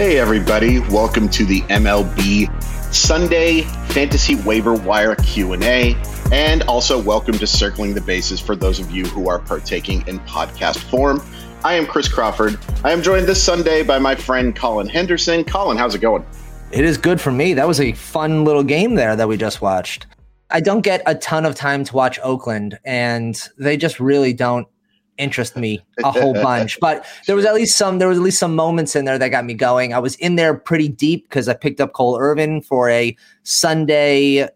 Hey everybody, welcome to the MLB Sunday Fantasy Waiver Wire Q&A and also welcome to Circling the Bases for those of you who are partaking in podcast form. I am Chris Crawford. I am joined this Sunday by my friend Colin Henderson. Colin, how's it going? It is good for me. That was a fun little game there that we just watched. I don't get a ton of time to watch Oakland and they just really don't interest me a whole bunch. But there was at least some there was at least some moments in there that got me going. I was in there pretty deep because I picked up Cole Irvin for a Sunday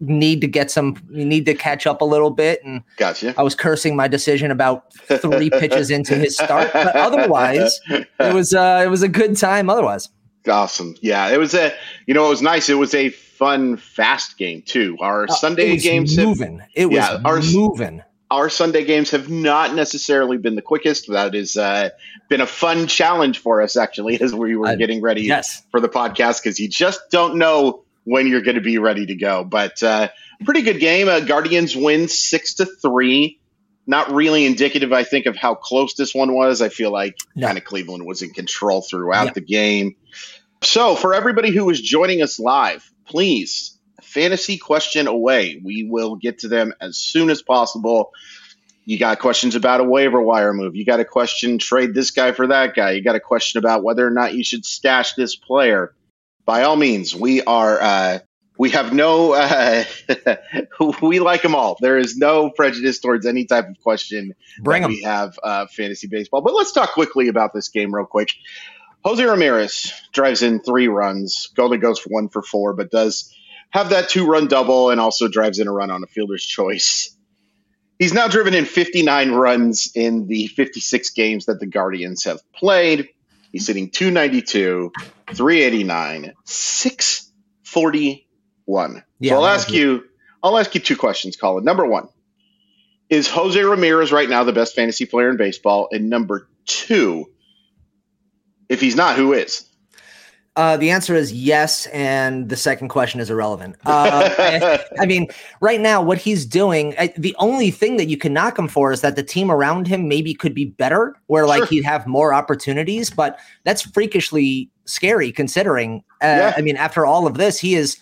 need to get some need to catch up a little bit and gotcha. I was cursing my decision about three pitches into his start. But otherwise it was uh it was a good time otherwise. Awesome. Yeah, it was a you know it was nice. It was a fun fast game too. Our uh, Sunday games moving. Have, it was yeah, our, moving our Sunday games have not necessarily been the quickest. That has uh, been a fun challenge for us, actually, as we were getting ready yes. for the podcast, because you just don't know when you're going to be ready to go. But uh, pretty good game. Uh, Guardians win six to three. Not really indicative, I think, of how close this one was. I feel like no. kind of Cleveland was in control throughout yep. the game. So, for everybody who is joining us live, please fantasy question away. We will get to them as soon as possible. You got questions about a waiver wire move. You got a question, trade this guy for that guy. You got a question about whether or not you should stash this player. By all means, we are. Uh, we have no. Uh, we like them all. There is no prejudice towards any type of question. Bring them. We have uh, fantasy baseball, but let's talk quickly about this game real quick. Jose Ramirez drives in three runs. Golden goes for one for four, but does have that two run double and also drives in a run on a fielder's choice. He's now driven in 59 runs in the 56 games that the Guardians have played. He's hitting 292, 389, 641. Yeah, so I'll ask you I'll ask you two questions, Colin. Number one, is Jose Ramirez right now the best fantasy player in baseball? And number two, if he's not, who is? Uh, the answer is yes, and the second question is irrelevant. Uh, I, I, mean, right now, what he's doing, I, the only thing that you can knock him for is that the team around him maybe could be better, where like sure. he'd have more opportunities. But that's freakishly scary considering. Uh, yeah. I mean, after all of this, he is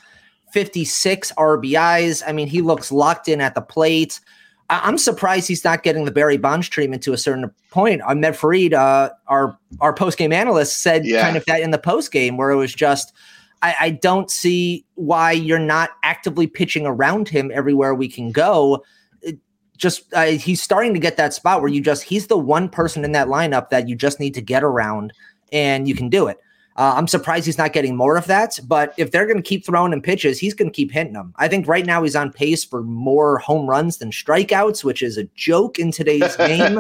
56 RBIs. I mean, he looks locked in at the plate. I'm surprised he's not getting the Barry Bonds treatment to a certain point. Ahmed Farid, uh, our our post game analyst, said yeah. kind of that in the post game where it was just, I, I, don't see why you're not actively pitching around him everywhere we can go. It just uh, he's starting to get that spot where you just he's the one person in that lineup that you just need to get around and you can do it. Uh, I'm surprised he's not getting more of that. But if they're going to keep throwing him pitches, he's going to keep hitting them. I think right now he's on pace for more home runs than strikeouts, which is a joke in today's game.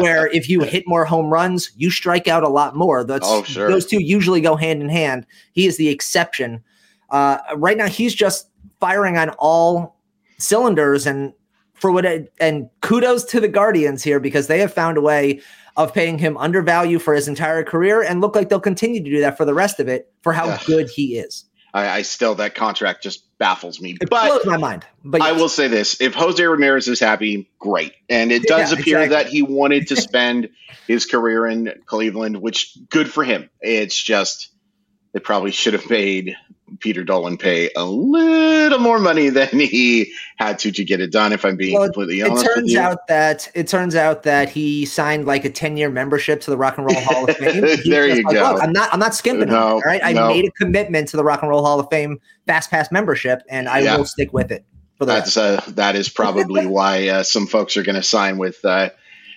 where if you hit more home runs, you strike out a lot more. That's, oh, sure. Those two usually go hand in hand. He is the exception. Uh, right now, he's just firing on all cylinders, and for what it, and kudos to the Guardians here because they have found a way of paying him undervalue for his entire career and look like they'll continue to do that for the rest of it for how yeah. good he is. I, I, still that contract just baffles me. It but blows my mind. But I will say this: if Jose Ramirez is happy, great. And it does Yeah, appear exactly. that he wanted to spend his career in Cleveland, which good for him. It's just they probably should have made Peter Dolan pay a little more money than he had to to get it done. If I'm being Well, completely It honest with turns out that it turns out that he signed like a ten year membership to the Rock and Roll Hall of Fame. There you like, go. I'm not. I'm not skimping. No, it, all right, I no. made a commitment to the Rock and Roll Hall of Fame Fast Pass membership, and I Yeah. will stick with it. That's uh, that is probably why uh, some folks are going to sign with uh,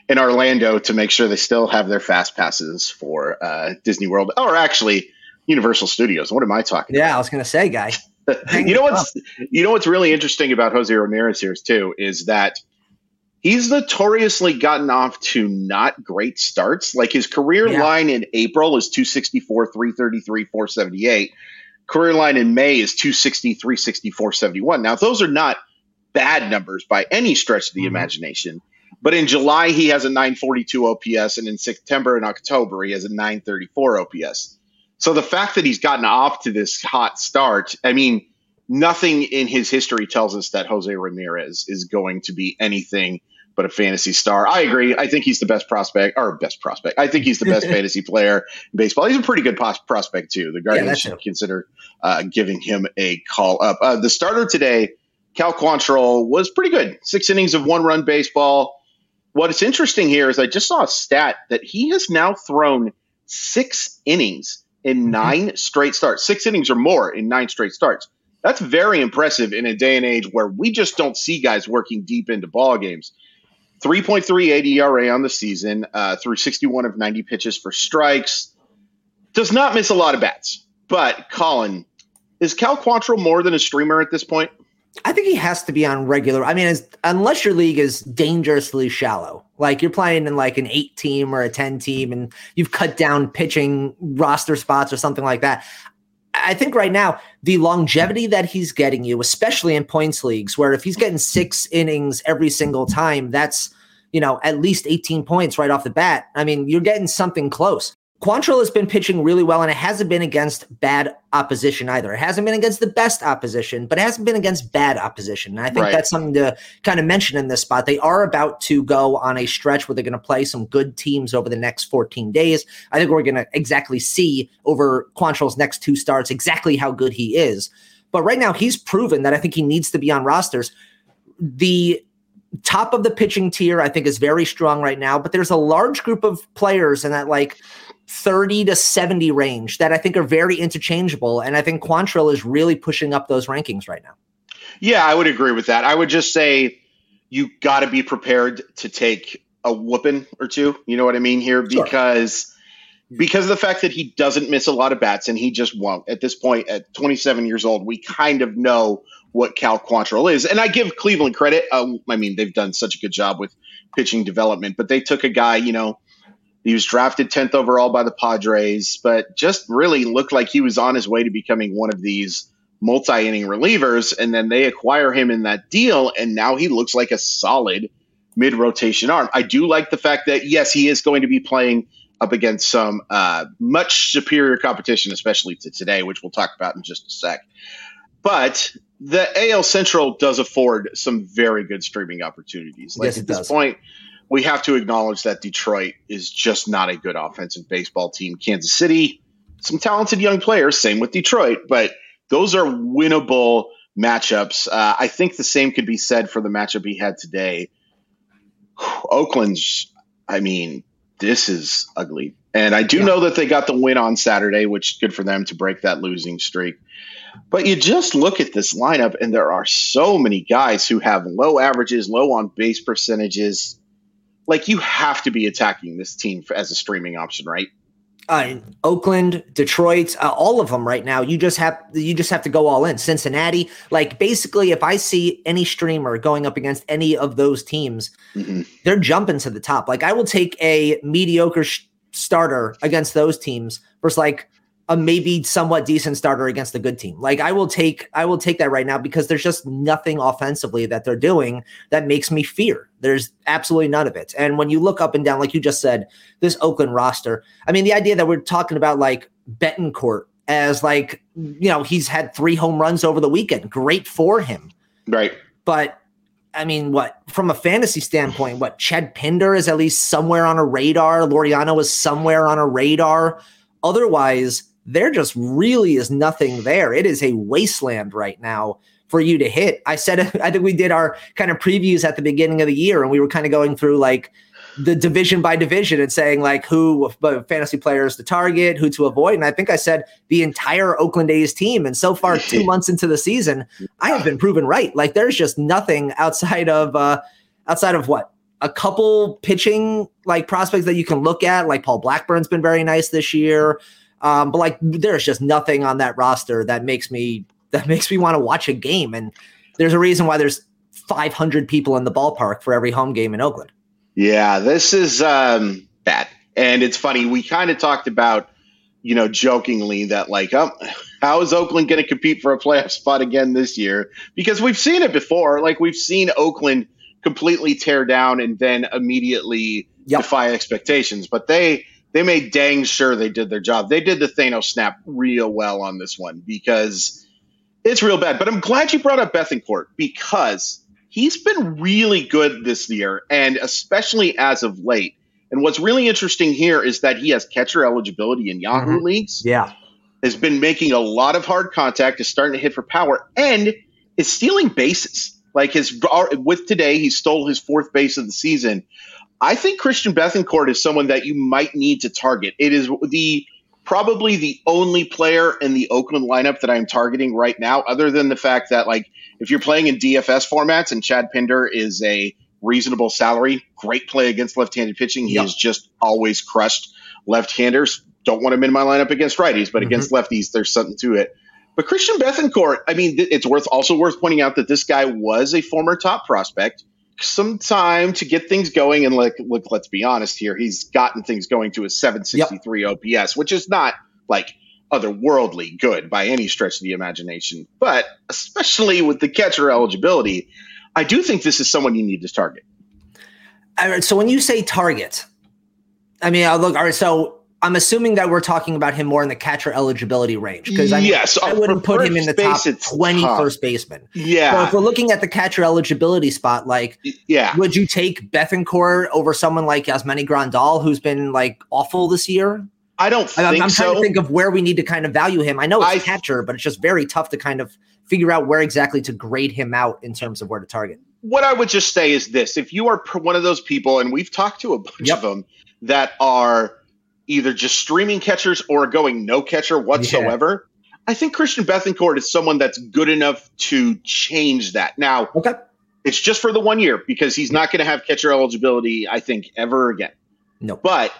in Orlando to make sure they still have their fast passes for uh, Disney World, or actually Universal Studios. What am I talking? Yeah, I was gonna say, guy. you know what's you know what's really interesting about Jose Ramirez here too is that he's notoriously gotten off to not great starts. Like his career Yeah. line in April is 264, 333, 478. Career line in May is 260, 360, 471. Now, those are not bad numbers by any stretch of the Mhm. imagination. But in July, he has a 942 OPS, and in September and October, he has a 934 OPS. So the fact that he's gotten off to this hot start, I mean, nothing in his history tells us that Jose Ramirez is going to be anything but a fantasy star. I agree. I think he's the best prospect, or best prospect. I think he's the best fantasy player in baseball. He's a pretty good pos- prospect too. The Guardians that's should true. consider uh, giving him a call up. Uh, the starter today, Cal Quantrill, was pretty good. Six innings of one-run baseball. What's interesting here is I just saw a stat that he has now thrown six innings in Mhm. nine straight starts. Six innings or more in nine straight starts. That's very impressive in a day and age where we just don't see guys working deep into ball games. 3.38 ERA on the season uh, through 61 of 90 pitches for strikes. Does not miss a lot of bats. But, Colin, is Cal Quantrill more than a streamer at this point? I think he has to be on regular. I mean, unless your league is dangerously shallow, like you're playing in like an eight team or a 10 team and you've cut down pitching roster spots or something like that. I think right now, the longevity that he's getting you, especially in points leagues, where if he's getting six innings every single time, that's, you know, at least 18 points right off the bat. I mean, you're getting something close. Quantrill has been pitching really well, and it hasn't been against bad opposition either. It hasn't been against the best opposition, but it hasn't been against bad opposition. And I think Right. that's something to kind of mention in this spot. They are about to go on a stretch where they're going to play some good teams over the next 14 days. I think we're going to exactly see over Quantrill's next two starts exactly how good he is. But right now, he's proven that I think he needs to be on rosters. The top of the pitching tier, I think, is very strong right now, but there's a large group of players in that like 30 to 70 range that I think are very interchangeable. And I think Quantrill is really pushing up those rankings right now. Yeah, I would agree with that. I would just say you got to be prepared to take a whooping or two. You know what I mean here Sure. because because of the fact that he doesn't miss a lot of bats and he just won't. At this point, at 27 years old, we kind of know what Cal Quantrill is, and I give Cleveland credit. Um, I mean, they've done such a good job with pitching development, but they took a guy, you know. He was drafted 10th overall by the Padres, but just really looked like he was on his way to becoming one of these multi inning relievers. And then they acquire him in that deal, and now he looks like a solid mid rotation arm. I do like the fact that, yes, he is going to be playing up against some uh, much superior competition, especially to today, which we'll talk about in just a sec. But the AL Central does afford some very good streaming opportunities. Like Yes, it at this does. point, we have to acknowledge that Detroit is just not a good offensive baseball team. Kansas City, some talented young players, same with Detroit, but those are winnable matchups. Uh, I think the same could be said for the matchup he had today. Oakland's, I mean, this is ugly. And I do Yeah. know that they got the win on Saturday, which is good for them to break that losing streak. But you just look at this lineup, and there are so many guys who have low averages, low on base percentages. Like you have to be attacking this team for, as a streaming option, right? Uh, Oakland, Detroit, uh, all of them right now. You just have you just have to go all in. Cincinnati, like basically, if I see any streamer going up against any of those teams, Mhm. they're jumping to the top. Like I will take a mediocre sh- starter against those teams versus like a maybe somewhat decent starter against a good team. Like I will take I will take that right now because there's just nothing offensively that they're doing that makes me fear. There's absolutely none of it. And when you look up and down, like you just said, this Oakland roster, I mean, the idea that we're talking about like Bethancourt as like, you know, he's had three home runs over the weekend. Great for him. Right. But I mean, what from a fantasy standpoint, what Chad Pinder is at least somewhere on a radar. Laureano is somewhere on a radar. Otherwise, there just really is nothing there. It is a wasteland right now for you to hit. I said, I think we did our kind of previews at the beginning of the year, and we were kind of going through like the division by division and saying like who fantasy players to target, who to avoid. And I think I said the entire Oakland A's team. And so far, two months into the season, I have been proven right. Like there's just nothing outside of uh outside of what a couple pitching like prospects that you can look at. Like Paul Blackburn's been very nice this year. Um, but like there's just nothing on that roster that makes me that makes me want to watch a game. And there's a reason why there's 500 people in the ballpark for every home game in Oakland. Yeah, this is um, bad. And it's funny, we kind of talked about, you know, jokingly that, like, um, how is Oakland going to compete for a playoff spot again this year? Because we've seen it before. Like, we've seen Oakland completely tear down and then immediately yep. defy expectations. But they they made dang sure they did their job. They did the Thanos snap real well on this one because it's real bad. But I'm glad you brought up Bethancourt because he's been really good this year, and especially as of late. And what's really interesting here is that he has catcher eligibility in Yahoo mm-hmm. leagues. Yeah. Has been making a lot of hard contact, is starting to hit for power, and is stealing bases. Like his with today, he stole his fourth base of the season. I think Christian Bethancourt is someone that you might need to target. It is the probably the only player in the Oakland lineup that I'm targeting right now, other than the fact that like if you're playing in DFS formats and Chad Pinder is a reasonable salary, great play against left-handed pitching. He has just always crushed left-handers. Don't want him in my lineup against righties, but mm-hmm. against lefties, there's something to it. But Christian Bethancourt, I mean, it's worth also worth pointing out that this guy was a former top prospect. Some time to get things going, and like, look, let's be honest here, he's gotten things going to a 763 yep. OPS, which is not like otherworldly good by any stretch of the imagination. But especially with the catcher eligibility, I do think this is someone you need to target. All right, so when you say target, I mean, look, all right, so I'm assuming that we're talking about him more in the catcher eligibility range because I, mean, yes, I oh, wouldn't put him in the top 20 tough. first baseman. Yeah. So if we're looking at the catcher eligibility spot, like, yeah, would you take Bethancourt over someone like Yasmani Grandal, who's been like awful this year? I don't I'm, I'm, so. trying to think of where we need to kind of value him. I know it's I, catcher, but it's just very tough to kind of figure out where exactly to grade him out in terms of where to target. What I would just say is this: if you are one of those people, and we've talked to a bunch yep. of them that are either just streaming catchers or going no catcher whatsoever. Yeah. I think Christian Bethancourt is someone that's good enough to change that. Now, okay. it's just for the one year because he's not going to have catcher eligibility, I think, ever again. No. But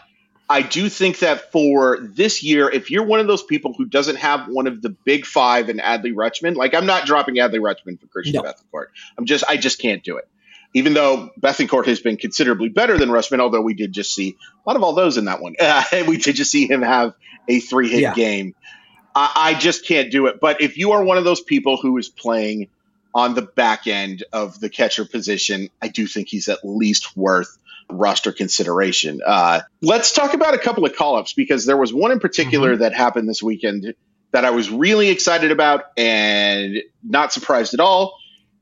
I do think that for this year, if you're one of those people who doesn't have one of the big five and Adley Rutschman, like I'm not dropping Adley Rutschman for Christian no. Bethancourt. I'm just I just can't do it. Even though Bethancourt has been considerably better than Rutschman, although we did just see a lot of all those in that one. Uh, we did just see him have a three hit yeah. game. I, I just can't do it. But if you are one of those people who is playing on the back end of the catcher position, I do think he's at least worth roster consideration. Uh, let's talk about a couple of call ups because there was one in particular mm-hmm. that happened this weekend that I was really excited about and not surprised at all.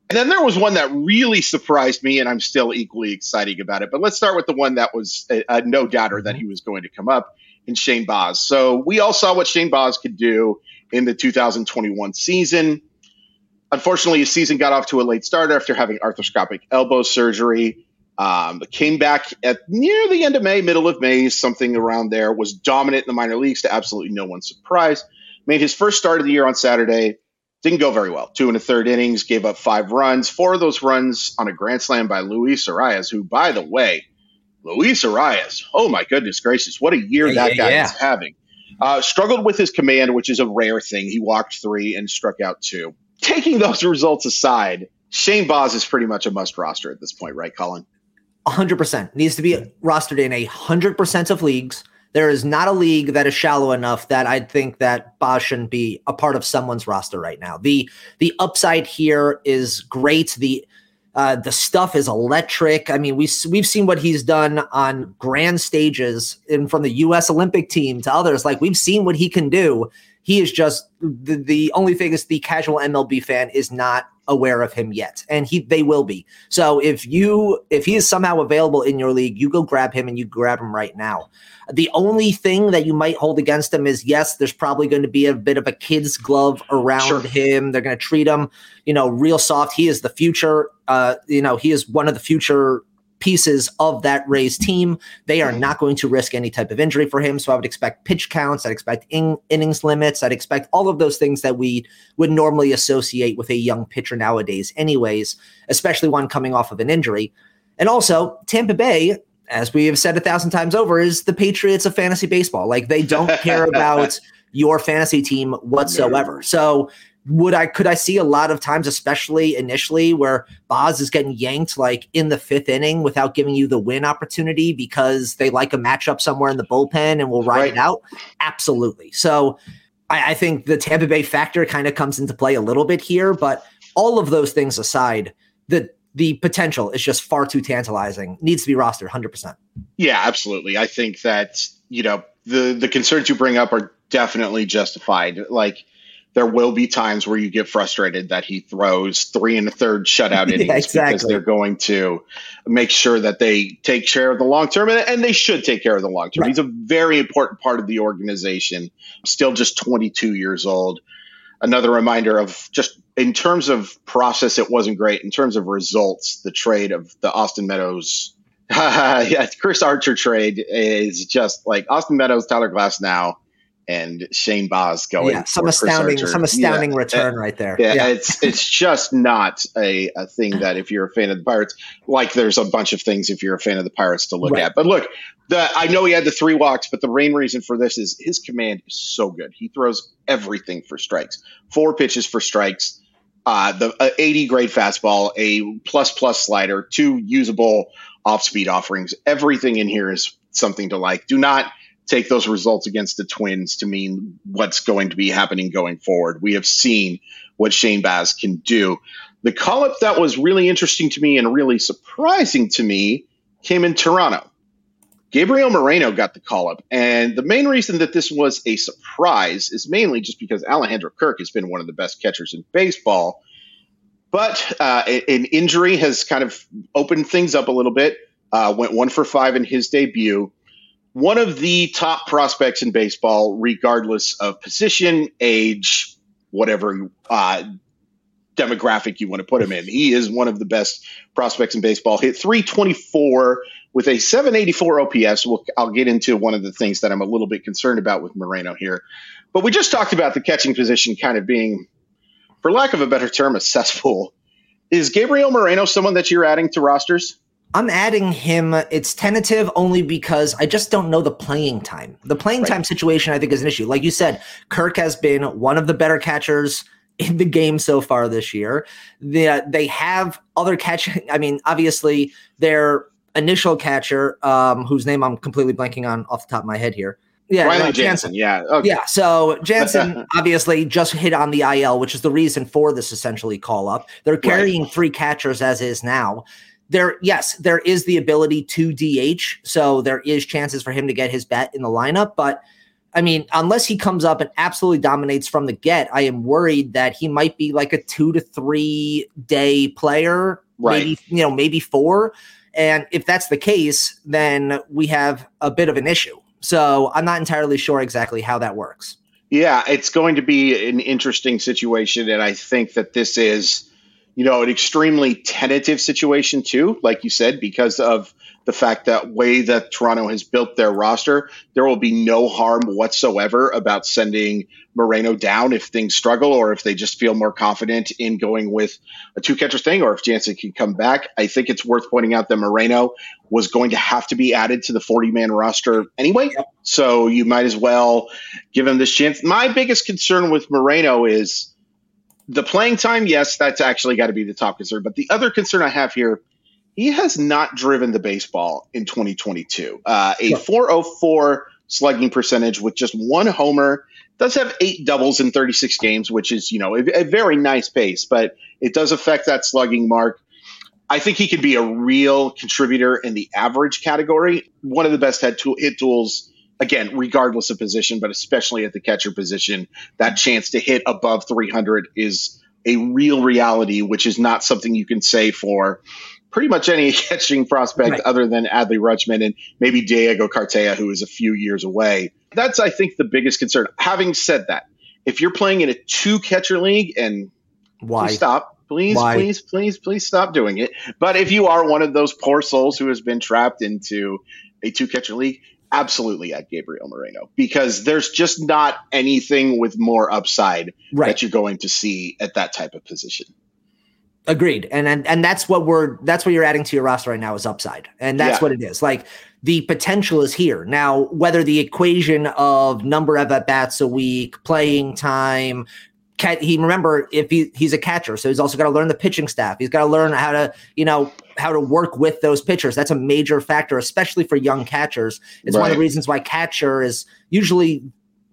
And then there was one that really surprised me, and I'm still equally excited about it. But let's start with the one that was a, a no doubter that mm-hmm. he was going to come up in Shane Baz. So we all saw what Shane Baz could do in the 2021 season. Unfortunately, his season got off to a late start after having arthroscopic elbow surgery. Um, came back at near the end of May, middle of May, something around there. Was dominant in the minor leagues to absolutely no one's surprise. Made his first start of the year on Saturday. Didn't go very well. Two and a third innings, gave up five runs. Four of those runs on a grand slam by Luis Arraez, who, by the way, Luis Arraez, oh my goodness gracious, what a year yeah, that yeah, guy yeah. is having. Uh, struggled with his command, which is a rare thing. He walked three and struck out two. Taking those results aside, Shane Baz is pretty much a must roster at this point, right, Colin? 100% needs to be rostered in a 100% of leagues. There is not a league that is shallow enough that I'd think that Baz shouldn't be a part of someone's roster right now. The the upside here is great. The uh, the stuff is electric. I mean, we we've seen what he's done on grand stages, and from the U.S. Olympic team to others. Like we've seen what he can do He is just the, the only thing is the casual MLB fan is not aware of him yet and he they will be. So if you if he is somehow available in your league you go grab him and you grab him right now. The only thing that you might hold against him is yes there's probably going to be a bit of a kid's glove around sure. him. They're going to treat him you know real soft. He is the future uh you know he is one of the future pieces of that Rays team. They are mm-hmm. not going to risk any type of injury for him. So I would expect pitch counts. I'd expect in- innings limits. I'd expect all of those things that we would normally associate with a young pitcher nowadays, anyways, especially one coming off of an injury. And also, Tampa Bay, as we have said a thousand times over, is the Patriots of fantasy baseball. Like they don't care about your fantasy team whatsoever. So would I could I see a lot of times, especially initially, where Baz is getting yanked like in the fifth inning without giving you the win opportunity because they like a matchup somewhere in the bullpen and will ride right. it out? Absolutely. So I, I think the Tampa Bay factor kind of comes into play a little bit here, but all of those things aside, the the potential is just far too tantalizing. Needs to be rostered 100%. Yeah, absolutely. I think that, you know, the the concerns you bring up are definitely justified. Like there will be times where you get frustrated that he throws three and a third shutout innings yeah, exactly. because they're going to make sure that they take care of the long term, and, and, they should take care of the long term. Right. He's a very important part of the organization, still just 22 years old. Another reminder of just in terms of process, it wasn't great. In terms of results, the trade of the Austin Meadows. yeah, Chris Archer trade is just like Austin Meadows, Tyler Glasnow and Shane Baz going. Yeah, some astounding, some astounding yeah, return right there. Yeah, yeah, it's it's just not a, a thing that if you're a fan of the Pirates, like there's a bunch of things if you're a fan of the Pirates to look right. at. But look, the I know he had the three walks, but the main reason for this is his command is so good. He throws everything for strikes, four pitches for strikes. Uh, the uh, 80 grade fastball, a plus plus slider, two usable off speed offerings. Everything in here is something to like. Do not take those results against the Twins to mean what's going to be happening going forward. We have seen what Shane Baz can do. The call up that was really interesting to me and really surprising to me came in Toronto. Gabriel Moreno got the call up. And the main reason that this was a surprise is mainly just because Alejandro Kirk has been one of the best catchers in baseball. But uh, an injury has kind of opened things up a little bit. Uh, went one for five in his debut one of the top prospects in baseball, regardless of position, age, whatever uh, demographic you want to put him in. He is one of the best prospects in baseball. Hit 324 with a 784 OPS. We'll, I'll get into one of the things that I'm a little bit concerned about with Moreno here. But we just talked about the catching position kind of being, for lack of a better term, a cesspool. Is Gabriel Moreno someone that you're adding to rosters? I'm adding him. It's tentative only because I just don't know the playing time. The playing right. time situation, I think, is an issue. Like you said, Kirk has been one of the better catchers in the game so far this year. The, they have other catching. I mean, obviously, their initial catcher, um, whose name I'm completely blanking on off the top of my head here. Yeah, Riley Jansen. Yeah. Okay. Yeah. So Jansen obviously just hit on the IL, which is the reason for this essentially call up. They're carrying right. three catchers as is now there yes there is the ability to dh so there is chances for him to get his bet in the lineup but i mean unless he comes up and absolutely dominates from the get i am worried that he might be like a two to three day player right. maybe you know maybe four and if that's the case then we have a bit of an issue so i'm not entirely sure exactly how that works yeah it's going to be an interesting situation and i think that this is you know, an extremely tentative situation too, like you said, because of the fact that way that Toronto has built their roster, there will be no harm whatsoever about sending Moreno down if things struggle or if they just feel more confident in going with a two catcher thing or if Jansen can come back. I think it's worth pointing out that Moreno was going to have to be added to the 40 man roster anyway. So you might as well give him this chance. My biggest concern with Moreno is the playing time, yes, that's actually got to be the top concern. But the other concern I have here, he has not driven the baseball in 2022. Uh, a 404 slugging percentage with just one homer. Does have eight doubles in 36 games, which is you know a, a very nice pace, but it does affect that slugging mark. I think he could be a real contributor in the average category. One of the best head tool, hit tools again, regardless of position, but especially at the catcher position, that chance to hit above 300 is a real reality, which is not something you can say for pretty much any catching prospect right. other than Adley Rutschman and maybe Diego Cartaya, who is a few years away. That's, I think, the biggest concern. Having said that, if you're playing in a two catcher league and why stop please why? please please please stop doing it but if you are one of those poor souls who has been trapped into a two catcher league absolutely at Gabriel Moreno because there's just not anything with more upside right. that you're going to see at that type of position. Agreed. And, and and that's what we're that's what you're adding to your roster right now is upside. And that's yeah. what it is. Like the potential is here. Now, whether the equation of number of at bats a week, playing time, he remember if he, he's a catcher, so he's also got to learn the pitching staff. He's got to learn how to, you know, how to work with those pitchers. That's a major factor, especially for young catchers. It's right. one of the reasons why catcher is usually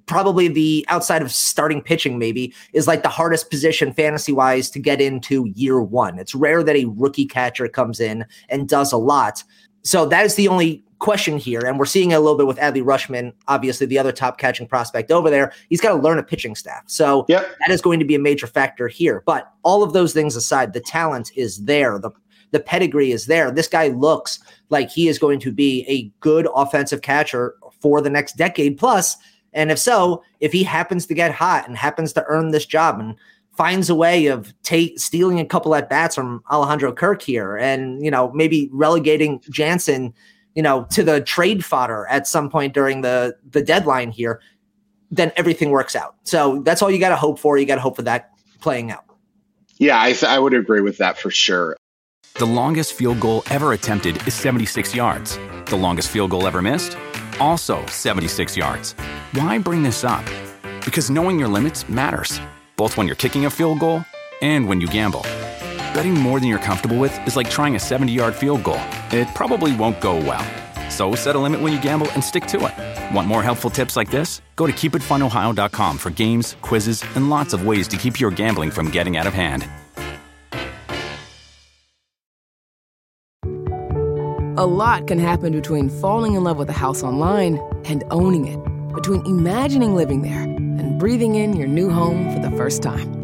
probably the outside of starting pitching, maybe is like the hardest position fantasy wise to get into year one. It's rare that a rookie catcher comes in and does a lot. So that is the only question here, and we're seeing it a little bit with Adley Rutschman, obviously the other top catching prospect over there. He's got to learn a pitching staff. So yep. that is going to be a major factor here. But all of those things aside, the talent is there. The the pedigree is there. This guy looks like he is going to be a good offensive catcher for the next decade plus. And if so, if he happens to get hot and happens to earn this job and finds a way of take stealing a couple at bats from Alejandro Kirk here and you know maybe relegating Jansen you know, to the trade fodder at some point during the the deadline here, then everything works out. So that's all you got to hope for. You got to hope for that playing out. Yeah, I, th- I would agree with that for sure. The longest field goal ever attempted is 76 yards. The longest field goal ever missed? Also 76 yards. Why bring this up? Because knowing your limits matters, both when you're kicking a field goal and when you gamble. Betting more than you're comfortable with is like trying a 70 yard field goal. It probably won't go well. So set a limit when you gamble and stick to it. Want more helpful tips like this? Go to keepitfunohio.com for games, quizzes, and lots of ways to keep your gambling from getting out of hand. A lot can happen between falling in love with a house online and owning it, between imagining living there and breathing in your new home for the first time.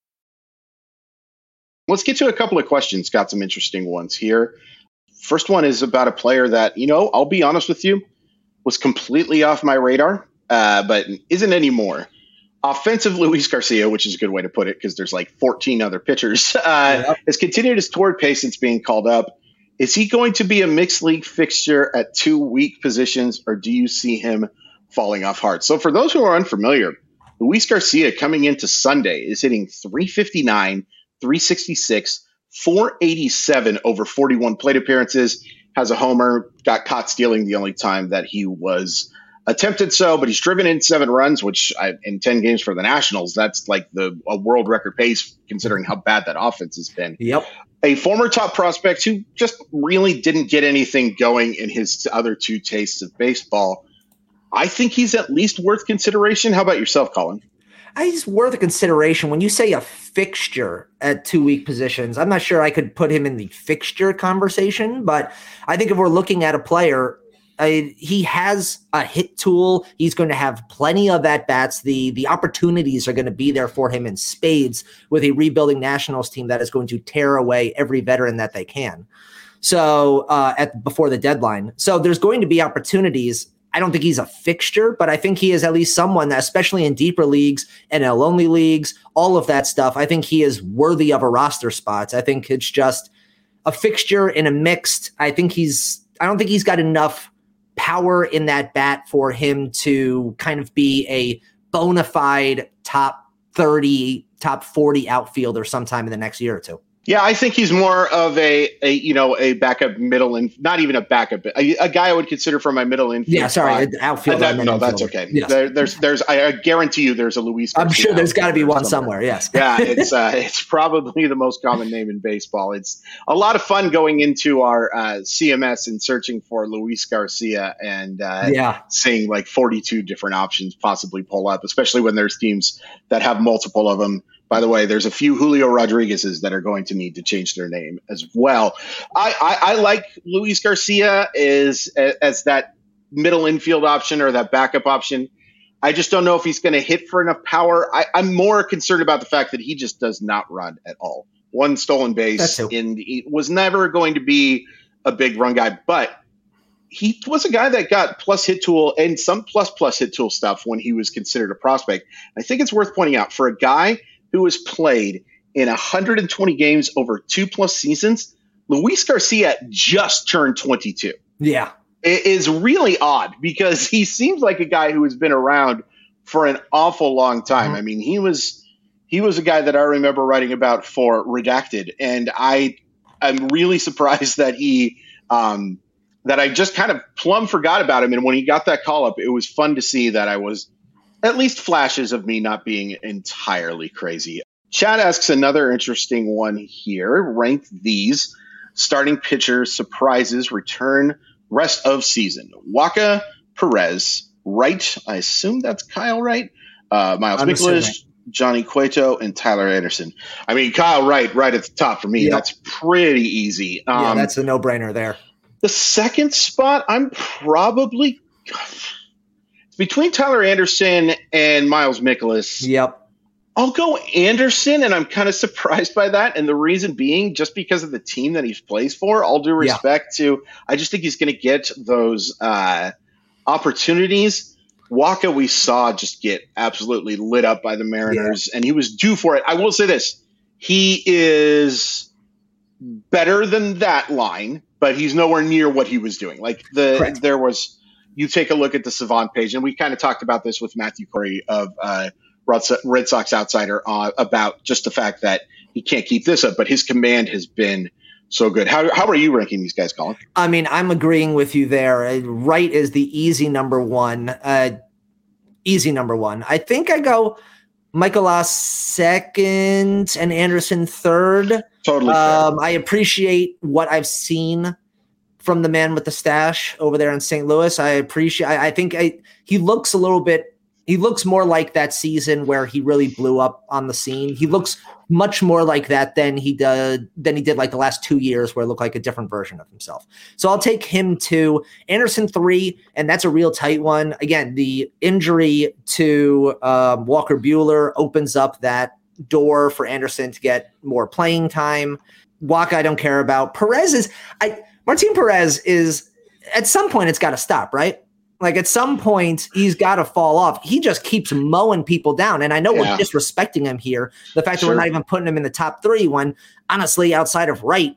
Let's get to a couple of questions. Got some interesting ones here. First one is about a player that, you know, I'll be honest with you, was completely off my radar, uh, but isn't anymore. Offensive Luis Garcia, which is a good way to put it because there's like 14 other pitchers, uh, has continued his toward pace since being called up. Is he going to be a mixed league fixture at two weak positions, or do you see him falling off hard? So, for those who are unfamiliar, Luis Garcia coming into Sunday is hitting 359 366, 487 over 41 plate appearances. Has a homer, got caught stealing the only time that he was attempted so, but he's driven in seven runs, which I, in 10 games for the Nationals, that's like the a world record pace considering how bad that offense has been. Yep. A former top prospect who just really didn't get anything going in his other two tastes of baseball. I think he's at least worth consideration. How about yourself, Colin? He's worth a consideration. When you say a fixture at two week positions, I'm not sure I could put him in the fixture conversation, but I think if we're looking at a player, I, he has a hit tool. He's going to have plenty of at bats. The the opportunities are going to be there for him in spades with a rebuilding Nationals team that is going to tear away every veteran that they can. So uh, at before the deadline, so there's going to be opportunities. I don't think he's a fixture, but I think he is at least someone that, especially in deeper leagues and NL only leagues, all of that stuff, I think he is worthy of a roster spot. I think it's just a fixture in a mixed. I think he's. I don't think he's got enough power in that bat for him to kind of be a bona fide top 30, top 40 outfielder sometime in the next year or two. Yeah, I think he's more of a, a you know a backup middle and not even a backup, a, a, guy I would consider for my middle infield. Yeah, sorry, outfield. Uh, no, that's okay. Yes. There, there's there's I guarantee you there's a Luis. Garcia I'm sure there's got to be one somewhere. somewhere yes. yeah, it's uh, it's probably the most common name in baseball. It's a lot of fun going into our uh, CMS and searching for Luis Garcia and uh, yeah. seeing like 42 different options possibly pull up, especially when there's teams that have multiple of them. By the way, there's a few Julio Rodriguez's that are going to need to change their name as well. I, I, I like Luis Garcia is as that middle infield option or that backup option. I just don't know if he's going to hit for enough power. I, am more concerned about the fact that he just does not run at all. One stolen base, and he was never going to be a big run guy, but he was a guy that got plus hit tool and some plus plus hit tool stuff when he was considered a prospect. I think it's worth pointing out for a guy who has played in 120 games over two plus seasons, Luis Garcia just turned 22. Yeah. It is really odd because he seems like a guy who has been around for an awful long time. Mm-hmm. I mean, he was he was a guy that I remember writing about for Redacted, and I I'm really surprised that he um, that I just kind of plumb forgot about him. And when he got that call up, it was fun to see that I was at least flashes of me not being entirely crazy. Chad asks another interesting one here. Rank these starting pitcher surprises return rest of season. Wacha Perez, Wright. I assume that's Kyle Wright. Uh, Miles Mikolas, Johnny Cueto, and Tyler Anderson. I mean, Kyle Wright right at the top for me. Yep. That's pretty easy. Um, yeah, that's a no brainer there. The second spot, I'm probably between Tyler Anderson and Miles Mikolas. Yep. I'll go Anderson, and I'm kind of surprised by that. And the reason being, just because of the team that he plays for, all due respect yeah. to, I just think he's going to get those uh, opportunities. Wacha, we saw just get absolutely lit up by the Mariners, yeah. and he was due for it. I will say this he is better than that line, but he's nowhere near what he was doing. Like the Correct. there was you take a look at the Savant page, and we kind of talked about this with Matthew Corey of uh, Red Sox Outsider uh, about just the fact that he can't keep this up, but his command has been so good. How, how are you ranking these guys, Colin? I mean, I'm agreeing with you there. Uh, Wright is the easy number one. Uh, easy number one. I think I go Mikolas second and Anderson third. Totally. Um, I appreciate what I've seen from the man with the stash over there in St. Louis. I appreciate. I, I think I, he looks a little bit. He looks more like that season where he really blew up on the scene. He looks much more like that than he did than he did like the last two years, where it looked like a different version of himself. So I'll take him to Anderson three, and that's a real tight one. Again, the injury to um, Walker Buehler opens up that door for Anderson to get more playing time. Wacha, I don't care about. Perez is I Martin Perez is at some point it's got to stop, right? Like at some point he's got to fall off. He just keeps mowing people down, and I know yeah. we're disrespecting him here. The fact sure. that we're not even putting him in the top three, when honestly, outside of Wright,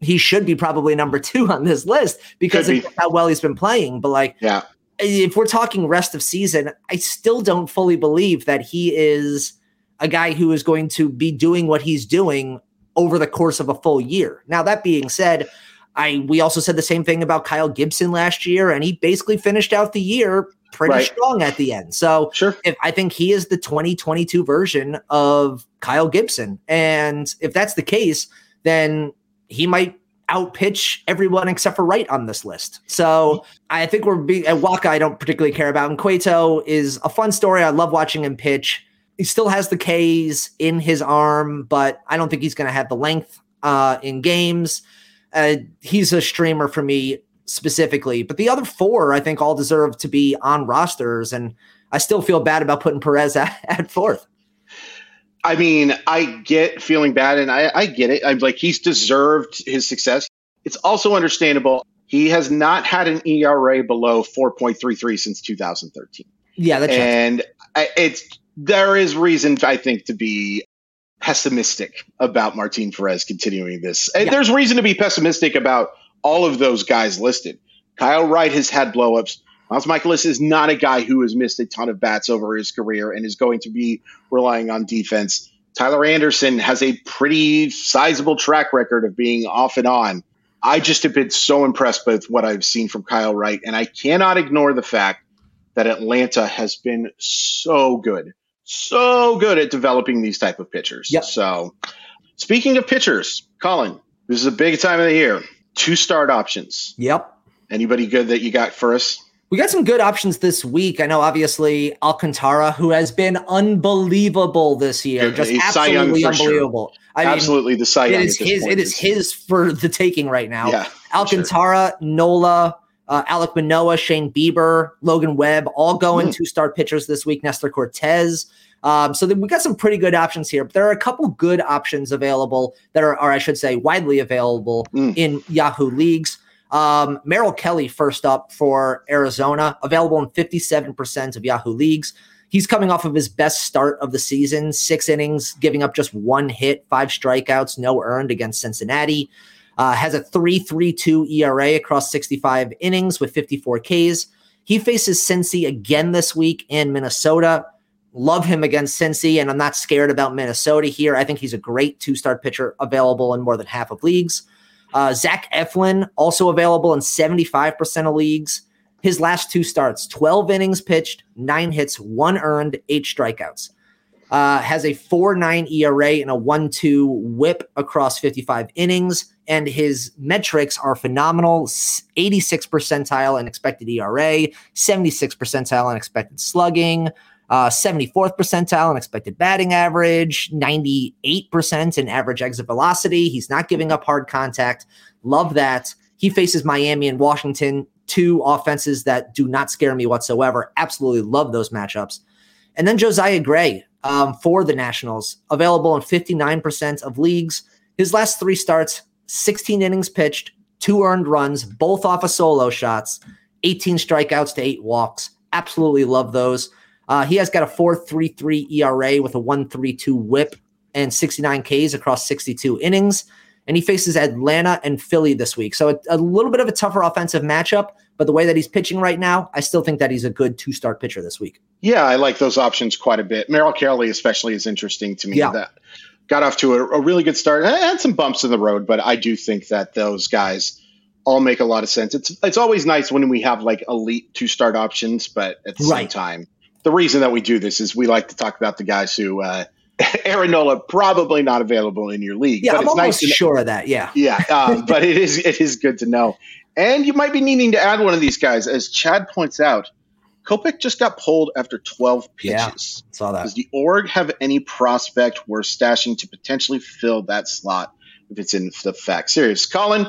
he should be probably number two on this list because of how well he's been playing. But like, yeah, if we're talking rest of season, I still don't fully believe that he is a guy who is going to be doing what he's doing over the course of a full year. Now, that being said, I we also said the same thing about Kyle Gibson last year, and he basically finished out the year pretty right. strong at the end. So sure. if I think he is the 2022 version of Kyle Gibson. And if that's the case, then he might outpitch everyone except for Wright on this list. So I think we're being at Wacha, I don't particularly care about. And Cueto is a fun story. I love watching him pitch. He still has the K's in his arm, but I don't think he's going to have the length uh, in games. Uh, he's a streamer for me specifically. But the other four, I think, all deserve to be on rosters, and I still feel bad about putting Perez at, at fourth. I mean, I get feeling bad, and I, I get it. I'm like he's deserved his success. It's also understandable. He has not had an ERA below 4.33 since 2013. Yeah, that's and I, it's there is reason I think to be pessimistic about Martin Perez continuing this. And there's reason to be pessimistic about all of those guys listed. Kyle Wright has had blowups. Miles Mikolas is not a guy who has missed a ton of bats over his career and is going to be relying on defense. Tyler Anderson has a pretty sizable track record of being off and on. I just have been so impressed with what I've seen from Kyle Wright, and I cannot ignore the fact that Atlanta has been so good, so good at developing these type of pitchers. Yep. So, speaking of pitchers, Colin, this is a big time of the year. Two start options. Yep. Anybody good that you got for us? We got some good options this week. I know, obviously, Alcantara, who has been unbelievable this year, just he's absolutely for sure. unbelievable. I mean, Absolutely, the Cy Young is at this his. It is his for the taking right now. Yeah, Alcantara, Nola, uh, Alek Manoah, Shane Bieber, Logan Webb, all going Mm. two start pitchers this week. Nestor Cortes. Um, so then we got some pretty good options here. But there are a couple good options available that are, or I should say, widely available Mm. in Yahoo leagues. Um, Merrill Kelly first up for Arizona, available in 57% of Yahoo leagues. He's coming off of his best start of the season, six innings, giving up just one hit, five strikeouts, no earned against Cincinnati. Uh, has a 3.32 ERA across 65 innings with 54 Ks. He faces Cincy again this week in Minnesota. Love him against Cincy, and I'm not scared about Minnesota here. I think he's a great two-start pitcher available in more than half of leagues. Uh, Zach Eflin also available in 75% of leagues. His last two starts, 12 innings pitched, nine hits, one earned, eight strikeouts. Uh, has a 4.9 ERA and a 1.2 WHIP across 55 innings, and his metrics are phenomenal: 86 percentile in expected ERA, 76 percentile in expected slugging, uh, 74th percentile in expected batting average, 98% in average exit velocity. He's not giving up hard contact. Love that. He faces Miami and Washington, two offenses that do not scare me whatsoever. Absolutely love those matchups. And then Josiah Gray um, for the Nationals, available in 59% of leagues. His last three starts, 16 innings pitched, two earned runs, both off of solo shots, 18 strikeouts to eight walks. Absolutely love those. Uh, he has got a 4.33 ERA with a 1.32 WHIP and 69 Ks across 62 innings. And he faces Atlanta and Philly this week. So a, a little bit of a tougher offensive matchup, but the way that he's pitching right now, I still think that he's a good two start pitcher this week. Yeah, I like those options quite a bit. Merrill Kelly, especially, is interesting to me. Yeah. That got off to a, a really good start. I Had some bumps in the road, but I do think that those guys all make a lot of sense. It's it's always nice when we have like elite two start options, but at the same time, the reason that we do this is we like to talk about the guys who uh, Aaron Nola probably not available in your league. Yeah, but I'm it's almost nice to know- sure of that. Yeah. yeah, um, but it is it is good to know. And you might be needing to add one of these guys, as Chad points out. Kopech just got pulled after 12 pitches. Yeah. Saw that. Does the org have any prospect worth stashing to potentially fill that slot if it's in the fact serious? Colin,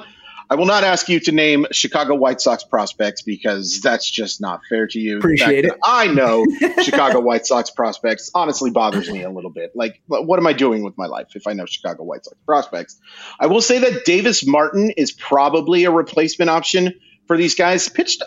I will not ask you to name Chicago White Sox prospects because that's just not fair to you. Appreciate that I know Chicago White Sox prospects honestly bothers me a little bit. Like, what am I doing with my life if I know Chicago White Sox prospects? I will say that Davis Martin is probably a replacement option for these guys. Pitched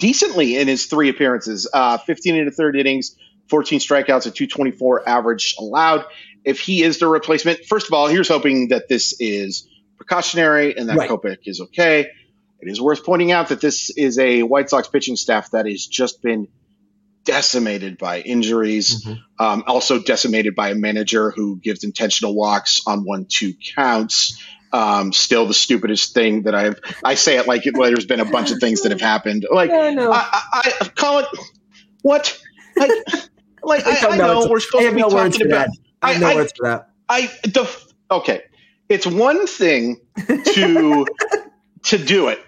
decently in his three appearances, uh, 15 and a third innings, 14 strikeouts, a 224 average allowed. If he is the replacement, first of all, here's hoping that this is precautionary and that Right. Kopech is okay. It is worth pointing out that this is a White Sox pitching staff that has just been decimated by injuries, um, also decimated by a manager who gives intentional walks on one two counts. Um, still the stupidest thing that I've I say it like it, well, there's been a bunch of things that have happened. Like I know. I, I, I call it what like like I, don't I know. know we're supposed I to be no talking about that. I have no I- I- words for that. I the okay. It's one thing to to do it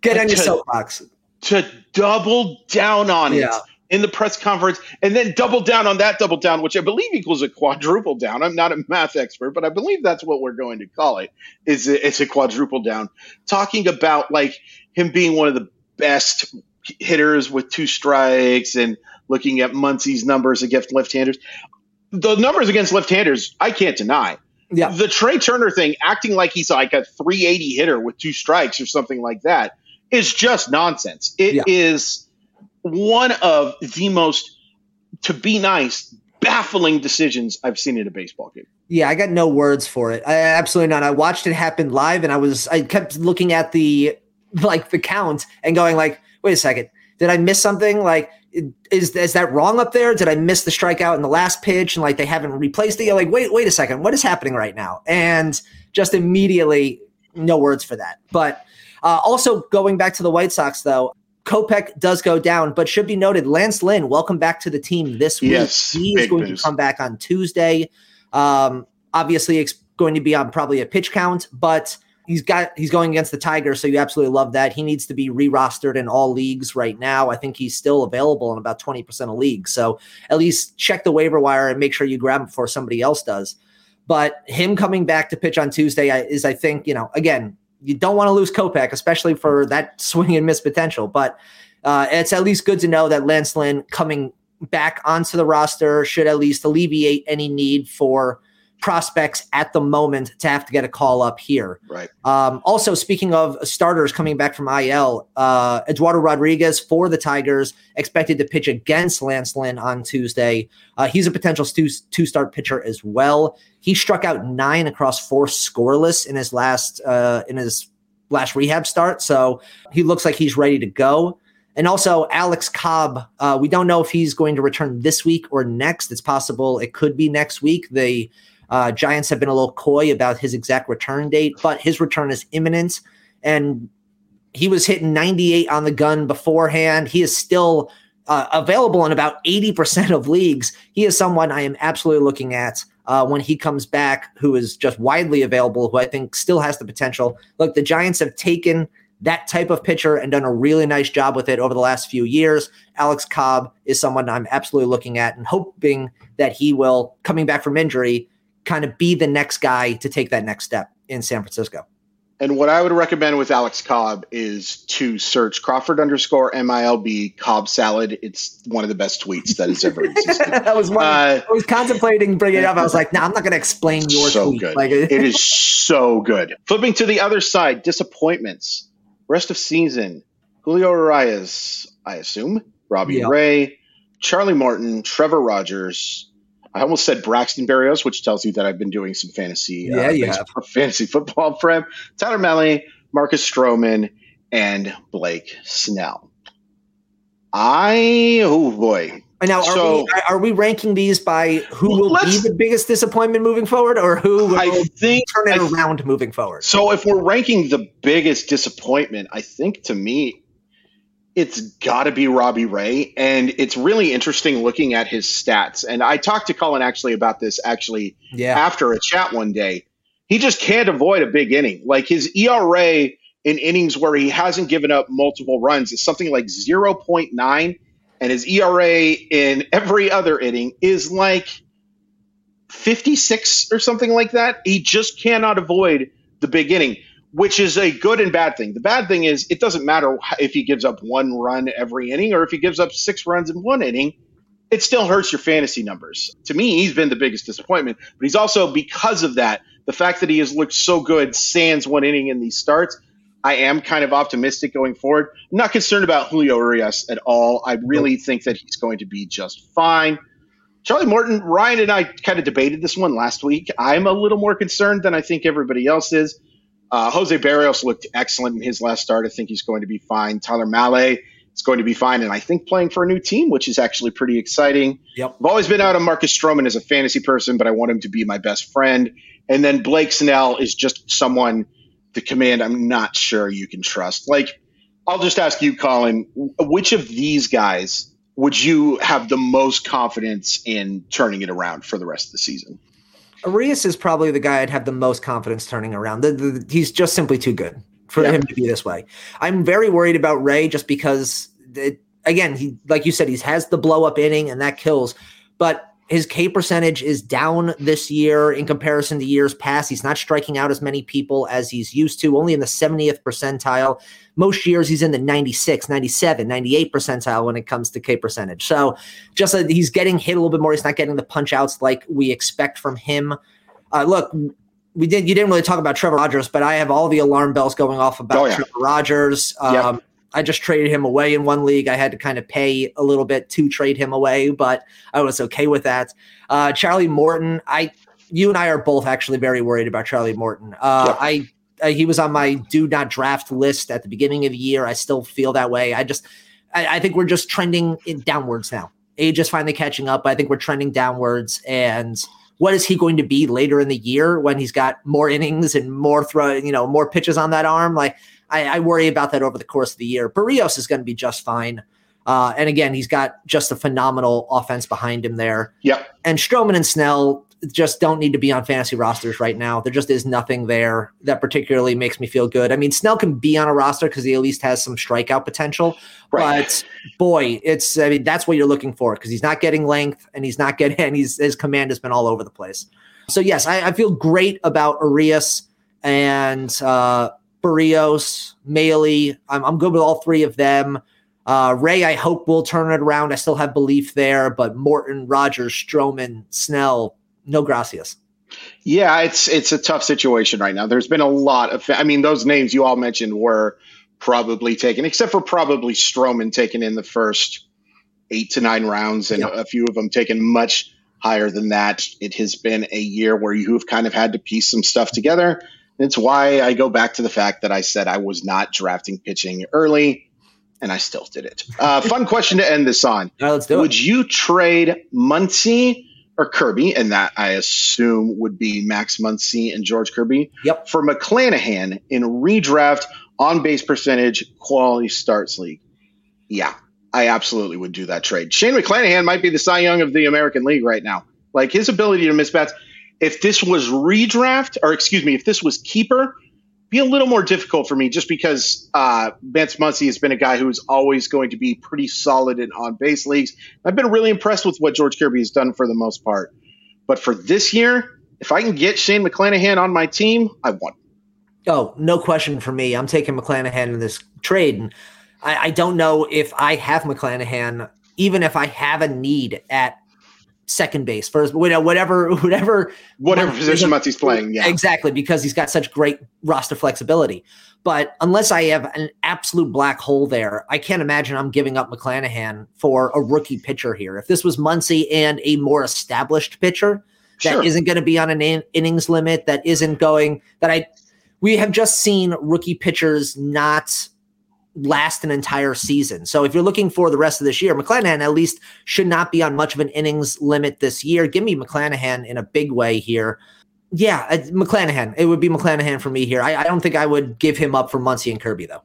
Get on your to- soapbox. to double down on it Yeah. In the press conference and then double down on that double down, which I believe equals a quadruple down. I'm not a math expert, but I believe that's what we're going to call it. Is a- it's a quadruple down, talking about like him being one of the best hitters with two strikes and looking at Muncy's numbers against left-handers. The numbers against left-handers, I can't deny. Yeah. The Trea Turner thing, acting like he's like a 380 hitter with two strikes or something like that, is just nonsense. It is Yeah. One of the most, to be nice, baffling decisions I've seen in a baseball game. Yeah, I got no words for it. I, absolutely not. I watched it happen live, and I was I kept looking at the like the count and going like, wait a second, did I miss something? Like, is is that wrong up there? Did I miss the strikeout in the last pitch and like they haven't replaced it? Like, wait, wait a second, what is happening right now? And just immediately, no words for that. But uh, also going back to the White Sox though, Kopech does go down, but should be noted, Lance Lynn, welcome back to the team this week. Yes, he is going news. to come back on Tuesday. Um, obviously, it's going to be on probably a pitch count, but he's got he's going against the Tigers, so you absolutely love that. He needs to be re-rostered in all leagues right now. I think he's still available in about 20% of leagues. So at least check the waiver wire and make sure you grab him before somebody else does. But him coming back to pitch on Tuesday is, I think, you know, again, you don't want to lose Kopech, especially for that swing and miss potential. But uh, it's at least good to know that Lance Lynn coming back onto the roster should at least alleviate any need for prospects at the moment to have to get a call up here. Right. Um, also, speaking of starters coming back from IL, uh, Eduardo Rodriguez for the Tigers expected to pitch against Lance Lynn on Tuesday. Uh, he's a potential two two start pitcher as well. He struck out nine across four scoreless in his last uh, in his last rehab start, so he looks like he's ready to go. And also Alex Cobb, uh, we don't know if he's going to return this week or next. It's possible it could be next week. They uh, Giants have been a little coy about his exact return date, but his return is imminent. And he was hitting 98 on the gun beforehand. He is still uh, available in about 80% of leagues. He is someone I am absolutely looking at uh, when he comes back, who is just widely available, who I think still has the potential. Look, the Giants have taken that type of pitcher and done a really nice job with it over the last few years. Alex Cobb is someone I'm absolutely looking at and hoping that he will, coming back from injury, kind of be the next guy to take that next step in San Francisco. And what I would recommend with Alex Cobb is to search Crawford underscore MILB Cobb salad. It's one of the best tweets that has ever existed. that was. Uh, I was contemplating bringing it up. I was like, no, nah, I'm not going to explain your so tweet. Good. Like, it is so good. Flipping to the other side, disappointments. Rest of season, Julio Urias, I assume, Robbie yep. Ray, Charlie Morton, Trevor Rogers, I almost said Braxton Berrios, which tells you that I've been doing some fantasy, yeah, uh, yeah, fantasy football for him. Tyler Mahle, Marcus Stroman, and Blake Snell. I oh boy. Now, are, so, we, are we ranking these by who will be the biggest disappointment moving forward, or who will I think, turn it I, around moving forward? So, if we're ranking the biggest disappointment, I think to me it's got to be Robbie Ray. And it's really interesting looking at his stats. And I talked to Colin actually about this actually yeah. after a chat one day. He just can't avoid a big inning. Like his ERA in innings where he hasn't given up multiple runs is something like 0.9. And his ERA in every other inning is like 56 or something like that. He just cannot avoid the big inning which is a good and bad thing. The bad thing is it doesn't matter if he gives up one run every inning or if he gives up six runs in one inning, it still hurts your fantasy numbers. To me, he's been the biggest disappointment, but he's also because of that, the fact that he has looked so good sans one inning in these starts. I am kind of optimistic going forward. I'm not concerned about Julio Urias at all. I really think that he's going to be just fine. Charlie Morton, Ryan and I kind of debated this one last week. I'm a little more concerned than I think everybody else is. Uh, Jose Berrios looked excellent in his last start. I think he's going to be fine. Tyler Mahle is going to be fine, and I think playing for a new team, which is actually pretty exciting. Yep. I've always been out on Marcus Stroman as a fantasy person, but I want him to be my best friend. And then Blake Snell is just someone the command I'm not sure you can trust. Like, I'll just ask you, Colin, which of these guys would you have the most confidence in turning it around for the rest of the season? Urias is probably the guy I'd have the most confidence turning around. The, the, he's just simply too good for yeah. him to be this way. I'm very worried about Ray just because, it, again, he like you said, he has the blow up inning and that kills. But his K percentage is down this year in comparison to years past. He's not striking out as many people as he's used to, only in the 70th percentile. Most years he's in the 96, 97, 98 percentile when it comes to K percentage. So just that he's getting hit a little bit more. He's not getting the punch outs like we expect from him. Uh, look, we did. You didn't really talk about Trevor Rogers, but I have all the alarm bells going off about oh, yeah. Trevor Rogers. Um, yep. I just traded him away in one league. I had to kind of pay a little bit to trade him away, but I was okay with that. Uh, Charlie Morton, I you and I are both actually very worried about Charlie Morton. Uh. I uh, he was on my do not draft list at the beginning of the year. I still feel that way. I just I, I think we're just trending downwards now. Age is finally catching up. I think we're trending downwards. And what is he going to be later in the year when he's got more innings and more throw, you know, more pitches on that arm? Like I, I worry about that over the course of the year. Berrios is going to be just fine. Uh, and again, he's got just a phenomenal offense behind him there. Yep. And Stroman and Snell, just don't need to be on fantasy rosters right now. There just is nothing there that particularly makes me feel good. I mean, Snell can be on a roster because he at least has some strikeout potential. Right. But boy, it's I mean that's what you're looking for because he's not getting length and he's not getting and he's his command has been all over the place. So yes, I, I feel great about Urias and uh Berrios, Mahle. I'm, I'm good with all three of them. Uh, Ray, I hope will turn it around. I still have belief there, but Morton, Rogers, Stroman, Snell, no gracias. Yeah, it's it's a tough situation right now. There's been a lot of, I mean, those names you all mentioned were probably taken, except for probably Stroman taken in the first eight to nine rounds, and a few of them taken much higher than that. It has been a year where you have kind of had to piece some stuff together. It's why I go back to the fact that I said I was not drafting pitching early, and I still did it. Uh, fun question to end this on. let's do Would it. you trade Muncy or Kirby, and that I assume would be Max Muncy and George Kirby. Yep. For McClanahan in redraft on base percentage quality starts league. Yeah, I absolutely would do that trade. Shane McClanahan might be the Cy Young of the American League right now. Like his ability to miss bats. If this was redraft, or excuse me, if this was keeper, be a little more difficult for me just because uh, Max Muncy has been a guy who's always going to be pretty solid in on base leagues. I've been really impressed with what George Kirby has done for the most part. But for this year, if I can get Shane McClanahan on my team, I won. Oh, no question for me. I'm taking McClanahan in this trade. And I, I don't know if I have McClanahan, even if I have a need at second base, first, whatever, whatever, whatever position Muncy's playing. Yeah, exactly, because he's got such great roster flexibility. But unless I have an absolute black hole there, I can't imagine I'm giving up McClanahan for a rookie pitcher here. If this was Muncy and a more established pitcher that sure. not going to be on an in- innings limit, that isn't going that I we have just seen rookie pitchers not last an entire season. So if you're looking for the rest of this year, McClanahan at least should not be on much of an innings limit this year. Give me McClanahan in a big way here. Yeah, uh, McClanahan. It would be McClanahan for me here. I, I don't think I would give him up for Muncy and Kirby though.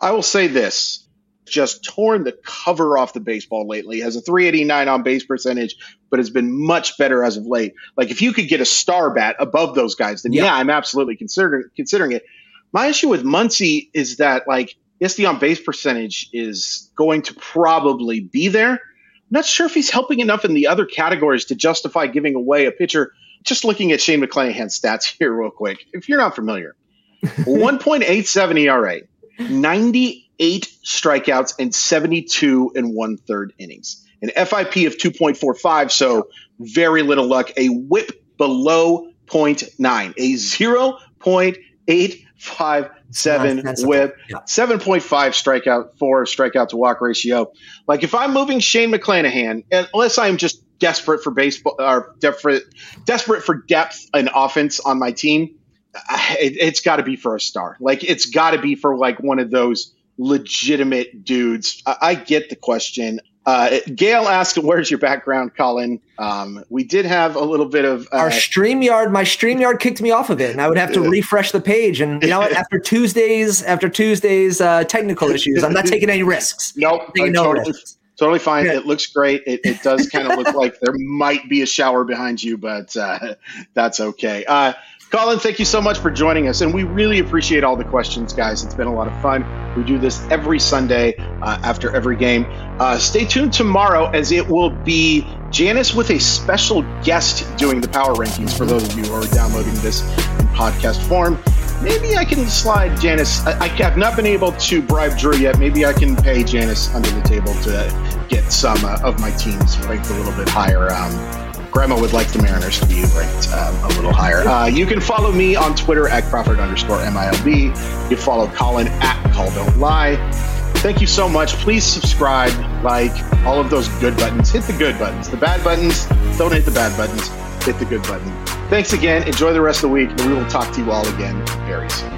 I will say this. Just torn the cover off the baseball lately. Has a 389 on base percentage, but has been much better as of late. Like if you could get a star bat above those guys, then yeah, yeah I'm absolutely considering considering it. My issue with Muncy is that like yes, the on base percentage is going to probably be there. I'm not sure if he's helping enough in the other categories to justify giving away a pitcher. Just looking at Shane McClanahan's stats here, real quick. If you're not familiar, 1.87 ERA, 98 strikeouts, and 72 and one third innings. An FIP of 2.45, so very little luck. A whip below 0.9, a 0.85 seven whip, yeah. 7.5 strikeout, four strikeout to walk ratio. Like if I'm moving Shane McClanahan, unless I'm just desperate for baseball or desperate, desperate for depth and offense on my team, it, has got to be for a star. Like it's got to be for like one of those legitimate dudes. I, I get the question. Uh, Gail asked, "Where's your background, Colin?" Um, we did have a little bit of uh, our Streamyard. My Streamyard kicked me off of it, and I would have to refresh the page. And you know what? After Tuesdays, after Tuesdays uh, technical issues, I'm not taking any risks. Nope, taking no totally, risks. Totally fine. It looks great. It, it does kind of look like there might be a shower behind you, but uh, that's okay. Colin, thank you so much for joining us. And we really appreciate all the questions, guys. It's been a lot of fun. We do this every Sunday uh, after every game. Uh, stay tuned tomorrow as it will be Janice with a special guest doing the power rankings for those of you who are downloading this in podcast form. Maybe I can slide Janice. I, I have not been able to bribe Drew yet. Maybe I can pay Janice under the table to get some uh, of my teams ranked a little bit higher. Um, Grandma would like the Mariners to be ranked um, a little higher. Uh, you can follow me on Twitter at Crawford underscore MILB. You follow Colin at Call Don't Lie. Thank you so much. Please subscribe, like all of those good buttons. Hit the good buttons. The bad buttons, don't hit the bad buttons. hit the good button. Thanks again. Enjoy the rest of the week, and we will talk to you all again very soon.